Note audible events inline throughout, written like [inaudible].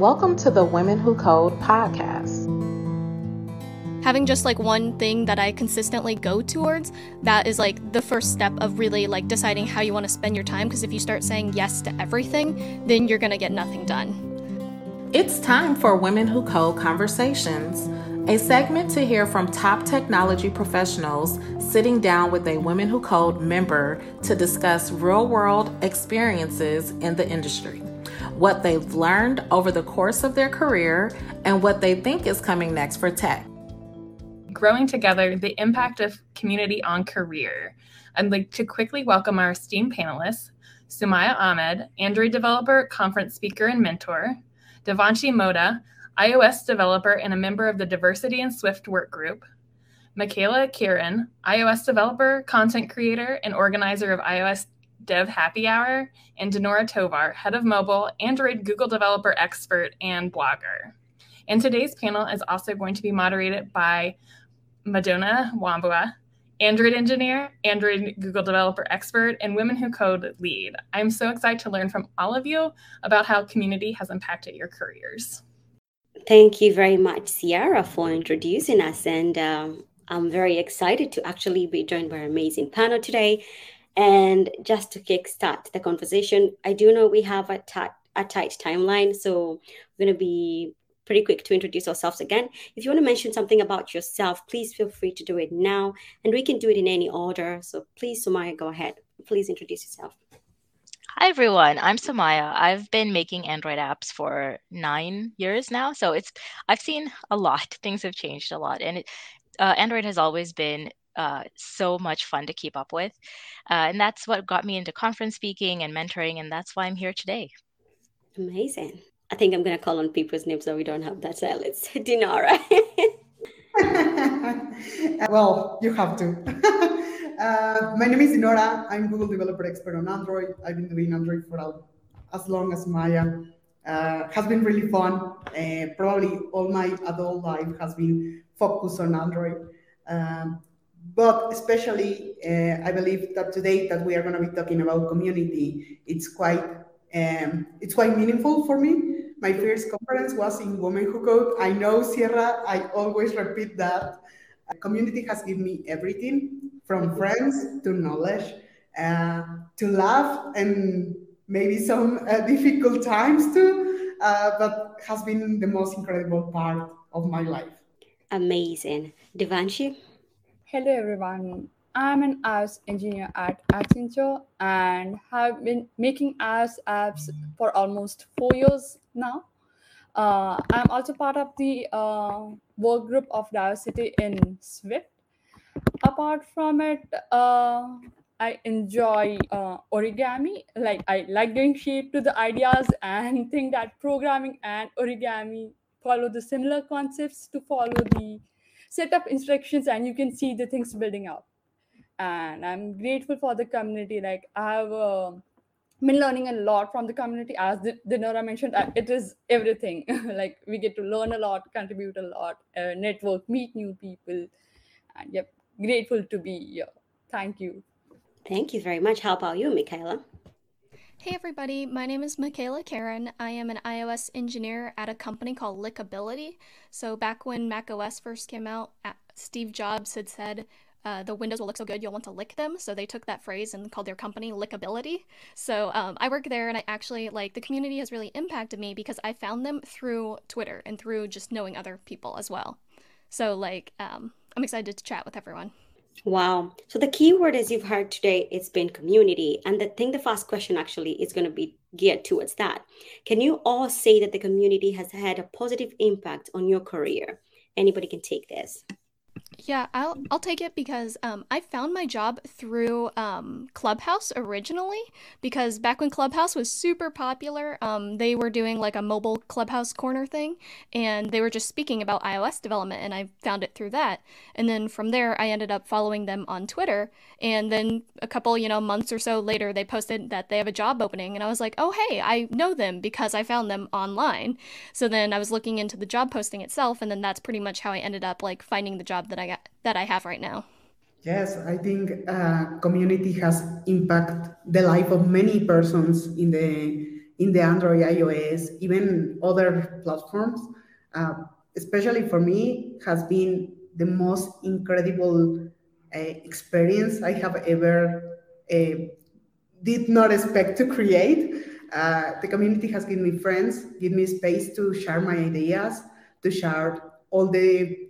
Welcome to the Women Who Code podcast. Having just like one thing that I consistently go towards, that is like the first step of really like deciding how you want to spend your time. Because if you start saying yes to everything, then you're going to get nothing done. It's time for Women Who Code Conversations, a segment to hear from top technology professionals sitting down with a Women Who Code member to discuss real world experiences in the industry what they've learned over the course of their career, and what they think is coming next for tech. Growing together, the impact of community on career. I'd like to quickly welcome our esteemed panelists Sumayyah Ahmed, Android developer, conference speaker, and mentor, Devanshi Mona, iOS developer and a member of the Diversity and Swift work group, Mikaela Caron, iOS developer, content creator, and organizer of iOS Dev Happy Hour, and Dinorah Tovar, head of mobile, Android Google developer expert, and blogger. And today's panel is also going to be moderated by Madona Wambua, Android engineer, Android Google developer expert, and Women Who Code lead. I'm so excited to learn from all of you about how community has impacted your careers. Thank you very much, Sierra, for introducing us. And um, I'm very excited to actually be joined by an amazing panel today. And just to kickstart the conversation, I do know we have a, tight, a tight timeline, so we're going to be pretty quick to introduce ourselves again. If you want to mention something about yourself, please feel free to do it now, and we can do it in any order. So please, Sumayyah, go ahead. Please introduce yourself. Hi everyone, I'm Sumayyah. I've been making Android apps for nine years now, so it's I've seen a lot. [laughs] Things have changed a lot, and it, uh, Android has always been uh, so much fun to keep up with. Uh, and that's what got me into conference speaking and mentoring. And that's why I'm here today. Amazing. I think I'm going to call on people's names so we don't have that silence. [laughs] Dinorah. [laughs] well, you have to. [laughs] uh, my name is Dinorah. I'm Google Developer Expert on Android. I've been doing Android for as long as Maya. Uh, has been really fun. Uh, probably all my adult life has been focused on Android. Um, but especially uh, I believe that today that we are going to be talking about community, it's quite um, it's quite meaningful for me. My first conference was in Women Who Code. I know Sierra. I always repeat that. community has given me everything from friends to knowledge, uh, to laugh and maybe some uh, difficult times too, uh, but has been the most incredible part of my life. Amazing. Devanshi? Hello everyone. I'm an iOS engineer at Accenture and have been making iOS apps for almost four years now. Uh, I'm also part of the uh, work group of diversity in Swift. Apart from it, uh, I enjoy uh, origami. Like I like giving shape to the ideas and [laughs] think that programming and origami follow the similar concepts to follow the set up instructions and you can see the things building up. And i'm grateful for the community. Like i have uh, been learning a lot from the community. As the, Dinorah mentioned uh, it is everything. [laughs] Like we get to learn a lot contribute a lot uh, network meet new people. And yep grateful to be here. Thank you. Thank you very much. How about you mikaela Hey everybody, my name is Mikaela Caron. I am an iOS engineer at a company called Lickability. So back when macOS first came out, Steve Jobs had said uh, the windows will look so good you'll want to lick them. So they took that phrase and called their company Lickability. So um, I work there, and I actually like the community has really impacted me because I found them through Twitter and through just knowing other people as well. So like um, I'm excited to chat with everyone. Wow. So the key word, as you've heard today, it's been community. And the thing, the first question actually is going to be geared towards that. Can you all say that the community has had a positive impact on your career? Anybody can take this. Yeah, I'll I'll take it because um, I found my job through um, Clubhouse originally because back when Clubhouse was super popular, um, they were doing like a mobile Clubhouse corner thing, and they were just speaking about iOS development, and I found it through that. And then from there, I ended up following them on Twitter, and then a couple you know months or so later, they posted that they have a job opening, and I was like, oh hey, I know them because I found them online. So then I was looking into the job posting itself, and then that's pretty much how I ended up like finding the job that I that I have right now. Yes, I think uh, community has impact the life of many persons in the in the Android, iOS, even other platforms, uh, especially for me, has been the most incredible uh, experience I have ever uh, did not expect to create. Uh, the community has given me friends, give me space to share my ideas, to share all the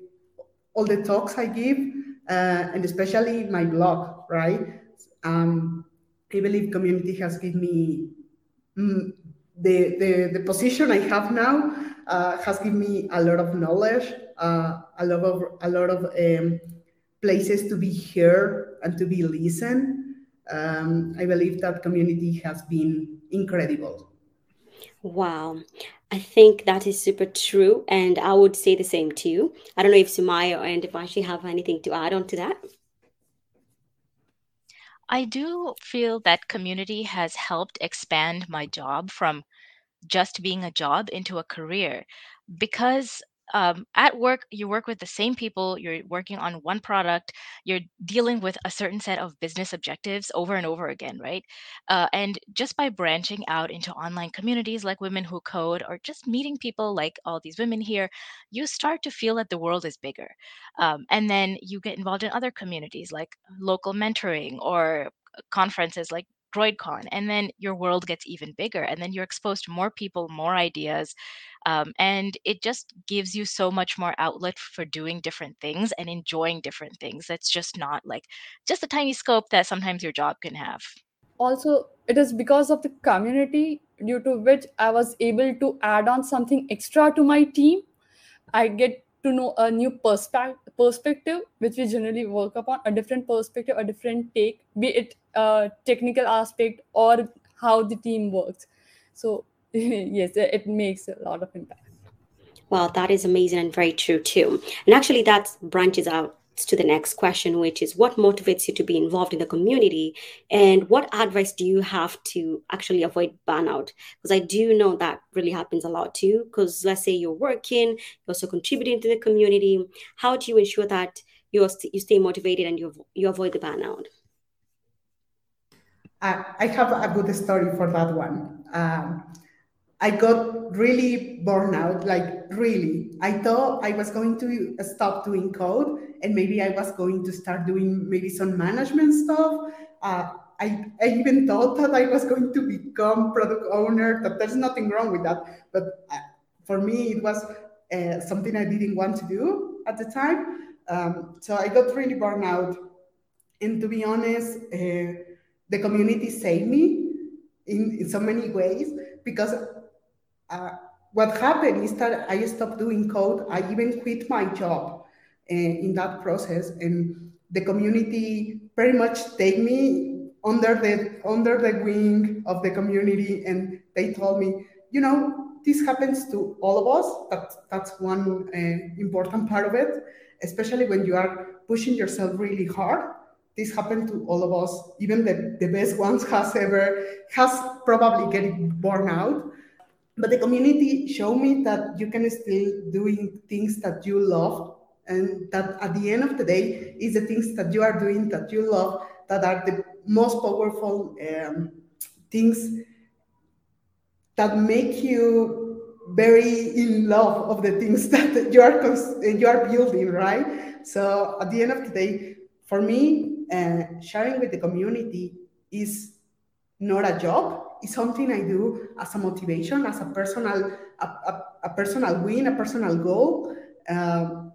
all the talks I give, uh, and especially my blog, right? Um, I believe community has given me mm, the, the, the position I have now uh, has given me a lot of knowledge, uh, a lot of a lot of um, places to be heard and to be listened. Um, I believe that community has been incredible. Wow. I think that is super true. And I would say the same too. I don't know if Sumayyah and Devanshi have anything to add on to that. I do feel that community has helped expand my job from just being a job into a career because um, at work you work with the same people you're working on one product you're dealing with a certain set of business objectives over and over again right? Uh, and just by branching out into online communities like women who code or just meeting people like all these women here you start to feel that the world is bigger. Um, and then you get involved in other communities like local mentoring or conferences like DroidCon, and then your world gets even bigger, and then you're exposed to more people, more ideas, um, and it just gives you so much more outlet for doing different things and enjoying different things. That's just not like just a tiny scope that sometimes your job can have. Also, it is because of the community due to which I was able to add on something extra to my team. I get to know a new perspe- perspective which we generally work upon a different perspective a different take be it a technical aspect or how the team works. So [laughs] yes it makes a lot of impact. Well that is amazing and very true too. And actually that branches out to the next question, which is what motivates you to be involved in the community? And what advice do you have to actually avoid burnout? Because I do know that really happens a lot too. Because let's say you're working, you're also contributing to the community. How do you ensure that you, st- you stay motivated and you, you avoid the burnout? I have a good story for that one. Um, I got really burned out, like really. I thought I was going to stop doing code and maybe I was going to start doing maybe some management stuff. Uh, I, I even thought that I was going to become product owner, that there's nothing wrong with that. But uh, for me, it was uh, something I didn't want to do at the time. Um, so I got really burned out. And to be honest, uh, the community saved me in, in so many ways because uh, what happened is that I stopped doing code. I even quit my job in that process, and the community pretty much take me under the under the wing of the community, and they told me, you know, this happens to all of us. That that's one uh, important part of it, especially when you are pushing yourself really hard. This happened to all of us. Even the, the best ones [laughs] has ever has probably getting burned out but the community showed me that you can still doing things that you love and that at the end of the day is the things that you are doing that you love that are the most powerful um, things that make you very in love of the things [laughs] that you are you are building right so at the end of the day for me uh, sharing with the community is not a job it's something I do as a motivation, as a personal, a, a, a personal win, a personal goal. Um,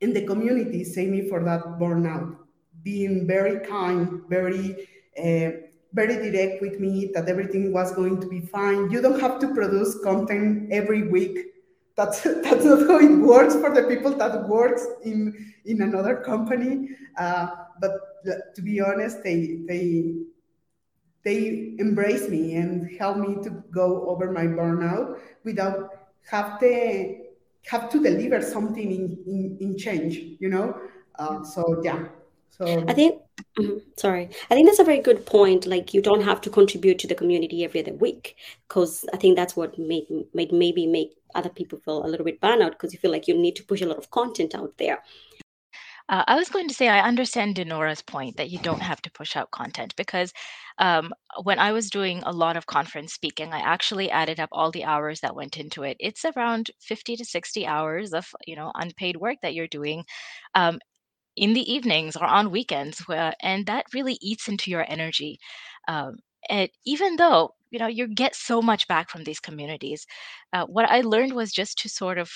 in the community, say me for that burnout, being very kind, very, uh, very direct with me that everything was going to be fine. You don't have to produce content every week. That's [laughs] that's not how it works for the people that works in in another company. Uh, but to be honest, they they they embrace me and help me to go over my burnout without have to have to deliver something in, in, in change you know? Uh, so yeah. So i think mm-hmm, sorry. I think that's a very good point. Like you don't have to contribute to the community every other week because i think that's what made, made maybe make other people feel a little bit burnout because you feel like you need to push a lot of content out there Uh, I was going to say I understand Dinorah's point that you don't have to push out content because um, when I was doing a lot of conference speaking, I actually added up all the hours that went into it. It's around 50 to 60 hours of you know unpaid work that you're doing. Um, in the evenings or on weekends, where, and that really eats into your energy. Um, and even though you know you get so much back from these communities, uh, what I learned was just to sort of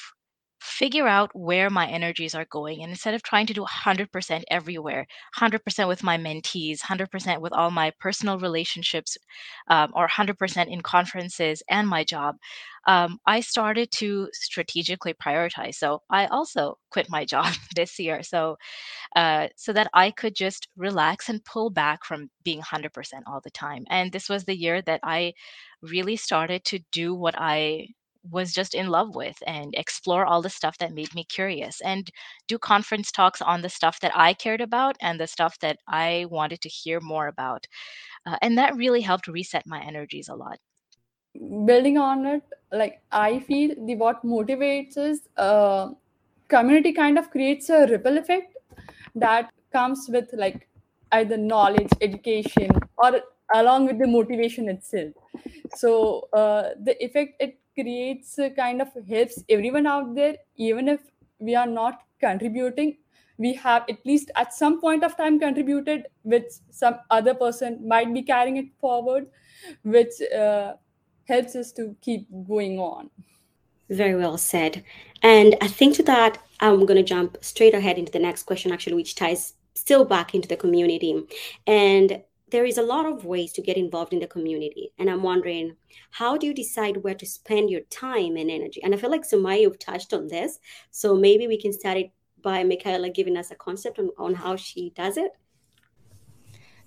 figure out where my energies are going and instead of trying to do 100% everywhere 100% with my mentees 100% with all my personal relationships um, or 100% in conferences and my job um, i started to strategically prioritize. So i also quit my [laughs] job this year. So uh, so that i could just relax and pull back from being 100% all the time. And this was the year that i really started to do what i was just in love with and explore all the stuff that made me curious and do conference talks on the stuff that I cared about and the stuff that I wanted to hear more about. Uh, and that really helped reset my energies a lot. Building on it, like I feel the what motivates is uh, community kind of creates a ripple effect that comes with like either knowledge, education, or along with the motivation itself. So uh, the effect it creates a kind of helps everyone out there even if we are not contributing. We have at least at some point of time contributed which some other person might be carrying it forward which uh, helps us to keep going on. Very well said. And i think to that i'm going to jump straight ahead into the next question actually which ties still back into the community. And there is a lot of ways to get involved in the community. And I'm wondering, how do you decide where to spend your time and energy? And I feel like Sumayyah, you've touched on this. So maybe we can start it by Mikaela giving us a concept on, on how she does it.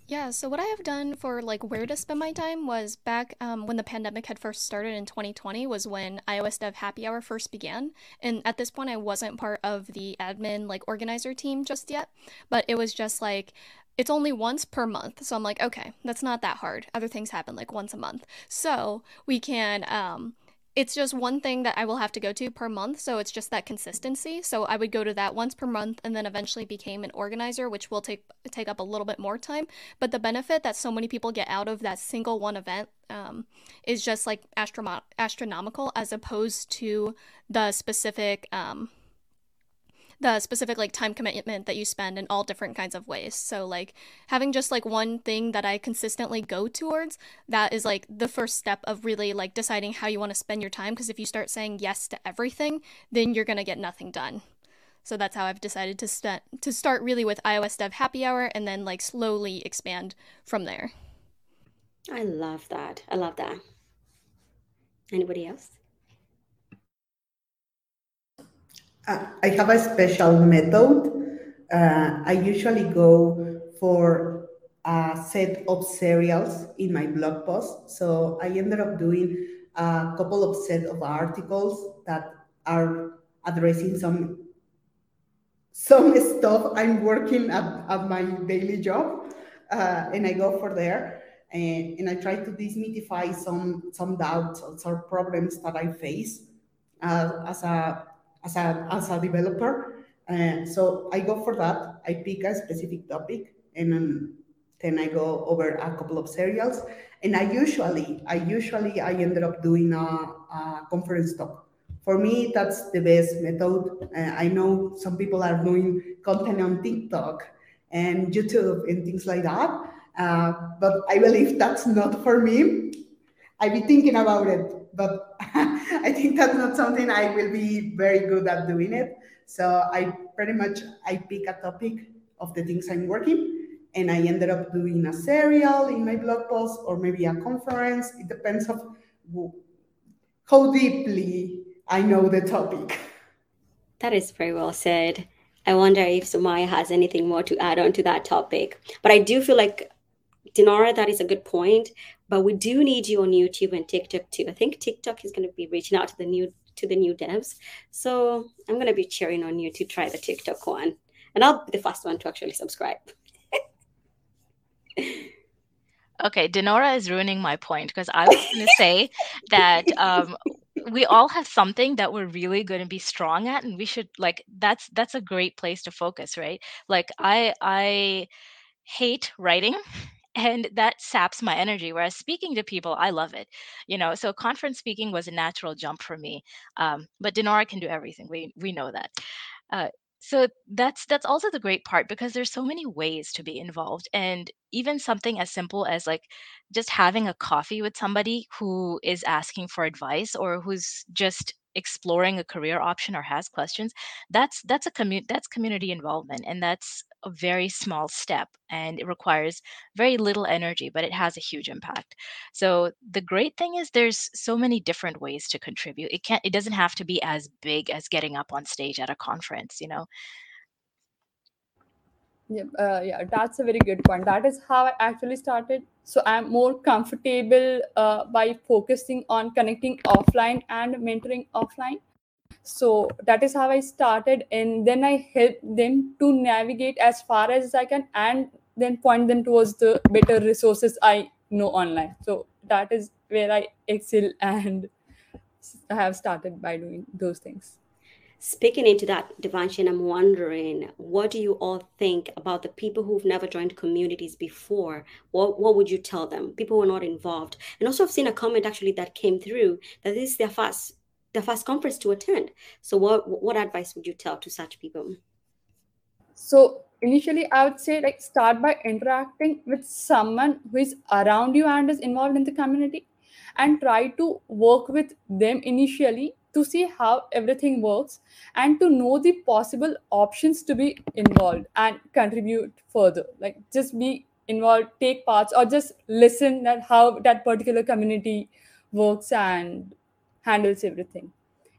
Yeah, so what I have done for like where to spend my time was back um, when the pandemic had first started in 2020 was when iOS Dev Happy Hour first began. And at this point, I wasn't part of the admin like organizer team just yet, but it was just like it's only once per month. So I'm like, okay, that's not that hard. Other things happen like once a month. So we can, um, it's just one thing that I will have to go to per month. So it's just that consistency. So I would go to that once per month and then eventually became an organizer, which will take take up a little bit more time. But the benefit that so many people get out of that single one event um, is just like astrom- astronomical as opposed to the specific. Um, the specific like time commitment that you spend in all different kinds of ways. So like having just like one thing that I consistently go towards, that is like the first step of really like deciding how you want to spend your time because if you start saying yes to everything, then you're going to get nothing done. So that's how I've decided to spend to start really with iOS Dev Happy Hour and then like slowly expand from there. I love that. I love that. Anybody else? I have a special method. Uh, I usually go for a set of serials in my blog post. So I ended up doing a couple of set of articles that are addressing some some stuff I'm working at, at my daily job, uh, and I go for there and, and I try to demystify some some doubts or problems that I face uh, as a as a, as a developer. Uh, so I go for that. I pick a specific topic and then, then I go over a couple of serials. And I usually, I usually, I ended up doing a, a conference talk. For me, that's the best method. Uh, I know some people are doing content on TikTok and YouTube and things like that. Uh, but I believe that's not for me. I be thinking about it, but [laughs] I think that's not something I will be very good at doing it. So I pretty much I pick a topic of the things I'm working, and I ended up doing a serial in my blog post or maybe a conference. It depends of how deeply I know the topic. That is very well said. I wonder if Sumayyah has anything more to add on to that topic. But I do feel like Dinorah, that is a good point. But we do need you on YouTube and TikTok too. I think TikTok is going to be reaching out to the new to the new devs. So I'm going to be cheering on you to try the TikTok one, and I'll be the first one to actually subscribe. [laughs] okay, Dinorah is ruining my point because I was going [laughs] to say that um, we all have something that we're really going to be strong at and we should like that's that's a great place to focus right like i i hate writing and that saps my energy whereas speaking to people i love it you know so conference speaking was a natural jump for me um, but dinorah can do everything we we know that uh, so that's that's also the great part because there's so many ways to be involved and even something as simple as like just having a coffee with somebody who is asking for advice or who's just exploring a career option or has questions that's that's a community that's community involvement and that's a very small step and it requires very little energy, but it has a huge impact. So the great thing is there's so many different ways to contribute. It can't it doesn't have to be as big as getting up on stage at a conference, you know. Yeah, uh, yeah, that's a very good point. That is how I actually started. So I'm more comfortable uh, by focusing on connecting offline and mentoring offline so that is how i started and then i help them to navigate as far as i can and then point them towards the better resources i know online so that is where i excel [laughs] and i have started by doing those things Speaking into that, Devanshin, I'm wondering, what do you all think about the people who've never joined communities before? What, what would you tell them? People who are not involved. And also, I've seen a comment actually that came through that this is their first the first conference to attend. So what what advice would you tell to such people? So initially I would say like start by interacting with someone who is around you and is involved in the community and try to work with them initially to see how everything works and to know the possible options to be involved and contribute further like just be involved take parts or just listen at how that particular community works and handles everything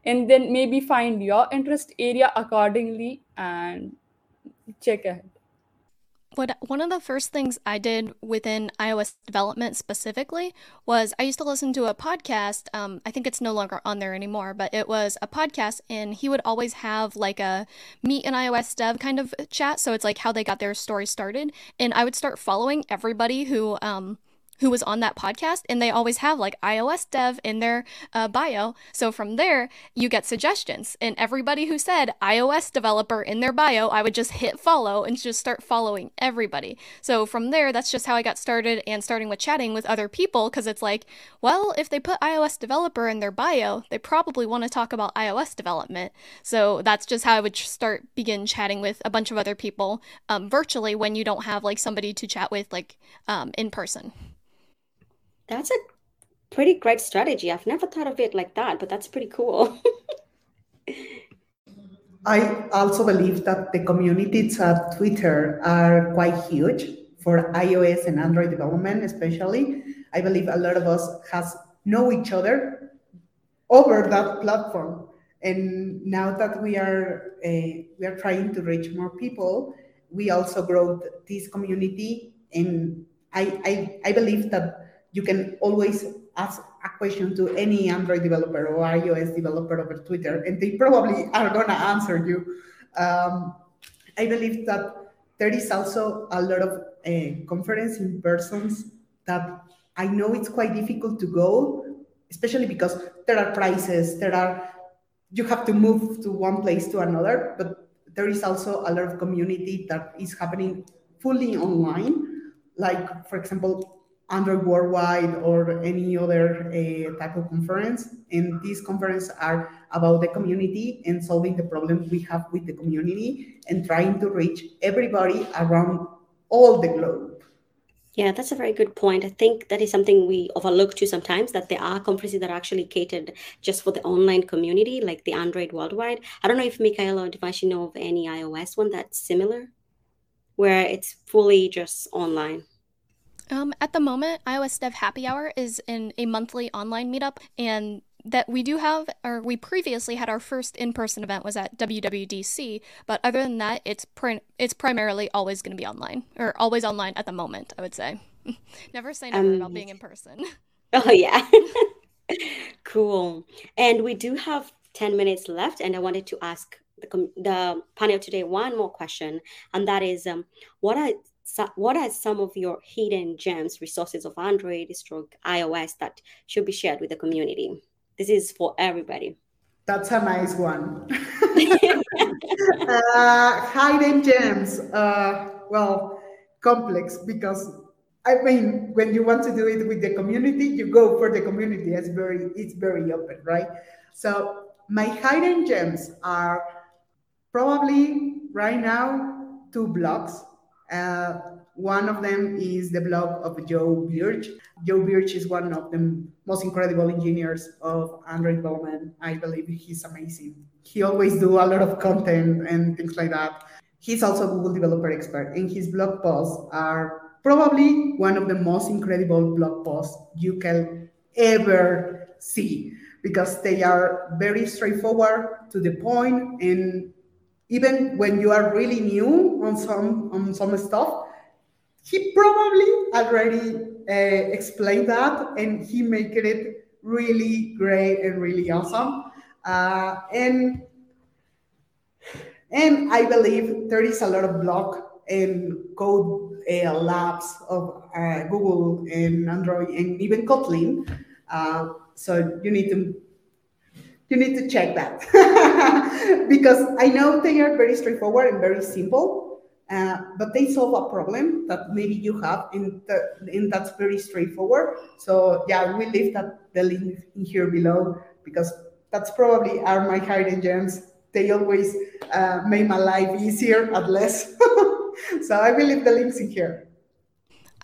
and then maybe find your interest area accordingly and check ahead what one of the first things I did within iOS development specifically was I used to listen to a podcast. Um, I think it's no longer on there anymore, but it was a podcast, and he would always have like a meet an iOS dev kind of chat. So it's like how they got their story started, and I would start following everybody who um, who was on that podcast, and they always have like iOS dev in their uh, bio. So from there, you get suggestions. And everybody who said iOS developer in their bio, I would just hit follow and just start following everybody. So from there, that's just how I got started and starting with chatting with other people because it's like, well, if they put iOS developer in their bio, they probably want to talk about iOS development. So that's just how I would start begin chatting with a bunch of other people um, virtually when you don't have like somebody to chat with like um, in person. That's a pretty great strategy. I've never thought of it like that, but that's pretty cool. [laughs] I also believe that the communities at Twitter are quite huge for iOS and Android development, especially. I believe a lot of us has know each other over that platform. And now that we are uh, we are trying to reach more people, we also grow this community. And I, I, I believe that you can always ask a question to any Android developer or iOS developer over Twitter, and they probably are going to answer you. Um, I believe that there is also a lot of uh, conference in persons that I know it's quite difficult to go, especially because there are prices, there are you have to move to one place to another, but there is also a lot of community that is happening fully online. Like, for example, Android Worldwide or any other uh, type of conference. And these conferences are about the community and solving the problems we have with the community and trying to reach everybody around all the globe. Yeah, that's a very good point. I think that is something we overlook too sometimes that there are conferences that are actually catered just for the online community, like the Android Worldwide. I don't know if Mikaela or Devanshin know of any iOS one that's similar, where it's fully just online. Um, at the moment, iOS Dev Happy Hour is in a monthly online meetup, and that we do have, or we previously had our first in-person event was at WWDC. But other than that, it's it's primarily always going to be online, or always online at the moment. I would say. [laughs] never say never um, about being in person. [laughs] Oh yeah, [laughs] cool. And we do have ten minutes left, and I wanted to ask the, the panel today one more question, and that is, um, what are so what are some of your hidden gems, resources of Android, stroke iOS that should be shared with the community? this is for everybody. That's a nice one. [laughs] uh, hidden gems. Uh, well, complex because I mean, when you want to do it with the community, you go for the community. It's very, it's very open, right? So my hidden gems are probably right now two blogs. Uh, one of them is the blog of Joe Birch. Joe Birch is one of the most incredible engineers of Android development. I believe he's amazing. He always do a lot of content and things like that. He's also a Google developer expert, and his blog posts are probably one of the most incredible blog posts you can ever see because they are very straightforward to the point and even when you are really new on some on some stuff he probably already uh, explained that and he made it really great and really awesome. Uh, and and i believe there is a lot of blog and code uh, labs of uh, google and android and even kotlin. Uh, so you need to you need to check that [laughs] because i know they are very straightforward and very simple uh, but they solve a problem that maybe you have in the, and that's very straightforward. So yeah, we leave that the link in here below because that's probably are my hidden gems. They always uh, make my life easier at less. [laughs] so I will leave the links in here.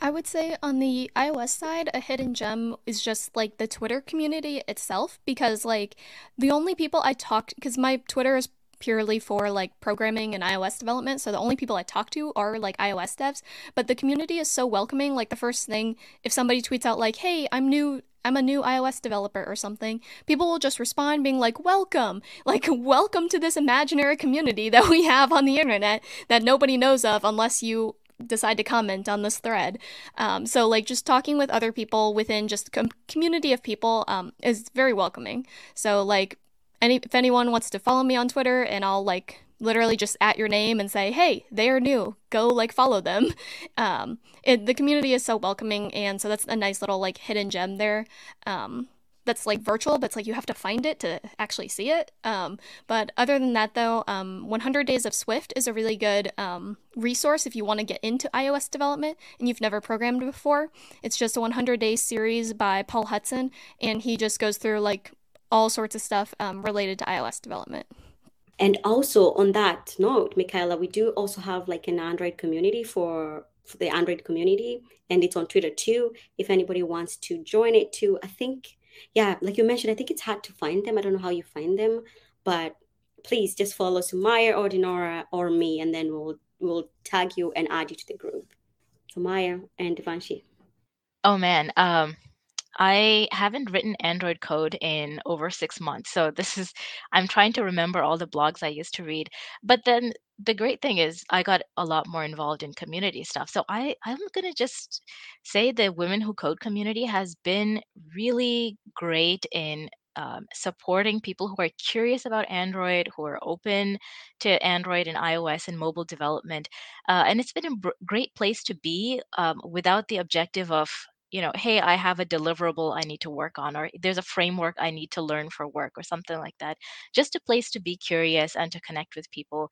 I would say on the iOS side, a hidden gem is just like the Twitter community itself because like the only people I talked because my Twitter is purely for like programming and iOS development. So the only people I talk to are like iOS devs, but the community is so welcoming. Like the first thing, if somebody tweets out like, "Hey, I'm new I'm a new iOS developer or something, people will just respond being like, welcome, [laughs] like, welcome to this imaginary community that we have on the internet that nobody knows of unless you decide to comment on this thread. Um, so, like, just talking with other people within just com- community of people um, is very welcoming. So, like, any if anyone wants to follow me on Twitter and I'll like literally just at your name and say, "Hey, they are new. Go like follow them." [laughs] Um, it, the community is so welcoming, and so that's a nice little like hidden gem there. Um, that's like virtual, but it's like you have to find it to actually see it. Um, but other than that, though, um, 100 Days of Swift is a really good um, resource if you want to get into iOS development and you've never programmed before. It's just a 100 day series by Paul Hudson, and he just goes through like all sorts of stuff um, related to iOS development. And also on that note, Mikaela, we do also have like an Android community for, for the Android community, and it's on Twitter too. If anybody wants to join it too, I think, yeah, like you mentioned, I think it's hard to find them. I don't know how you find them, but please just follow Sumayyah or Dinorah or me, and then we'll we'll tag you and add you to the group. Sumayyah and Devanshi. Oh man, um, I haven't written Android code in over six months. So this is, I'm trying to remember all the blogs I used to read. But then the great thing is I got a lot more involved in community stuff. So I, I'm going to just say the Women Who Code community has been really great in um, supporting people who are curious about Android, who are open to Android and iOS and mobile development. Uh, and it's been a br- great place to be um, without the objective of you know, hey, I have a deliverable I need to work on, or there's a framework I need to learn for work, or something like that. Just a place to be curious and to connect with people.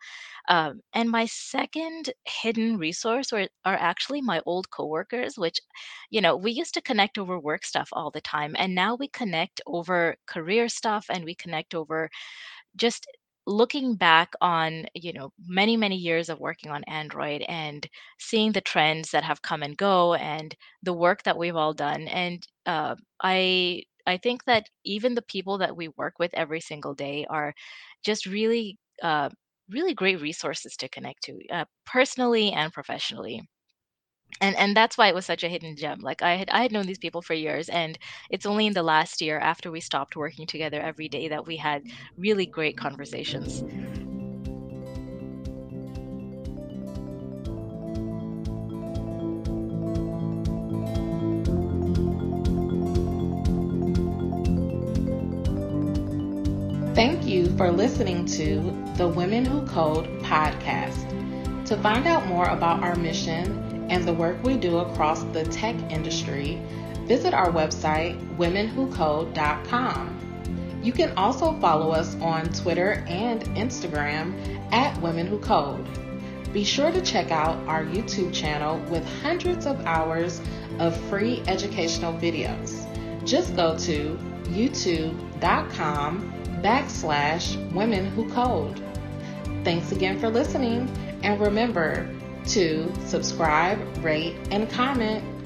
Um, and my second hidden resource are, are actually my old coworkers, which, you know, we used to connect over work stuff all the time. And now we connect over career stuff and we connect over just looking back on you know many many years of working on android and seeing the trends that have come and go and the work that we've all done and uh, i i think that even the people that we work with every single day are just really uh, really great resources to connect to uh, personally and professionally and and that's why it was such a hidden gem like i had i had known these people for years and it's only in the last year after we stopped working together every day that we had really great conversations Thank you for listening to the Women Who Code podcast. To find out more about our mission and the work we do across the tech industry, visit our website, womenwhocode.com. You can also follow us on Twitter and Instagram at Women Who Code. Be sure to check out our YouTube channel with hundreds of hours of free educational videos. Just go to youtube.com backslash women who code. Thanks again for listening, and remember to subscribe, rate, and comment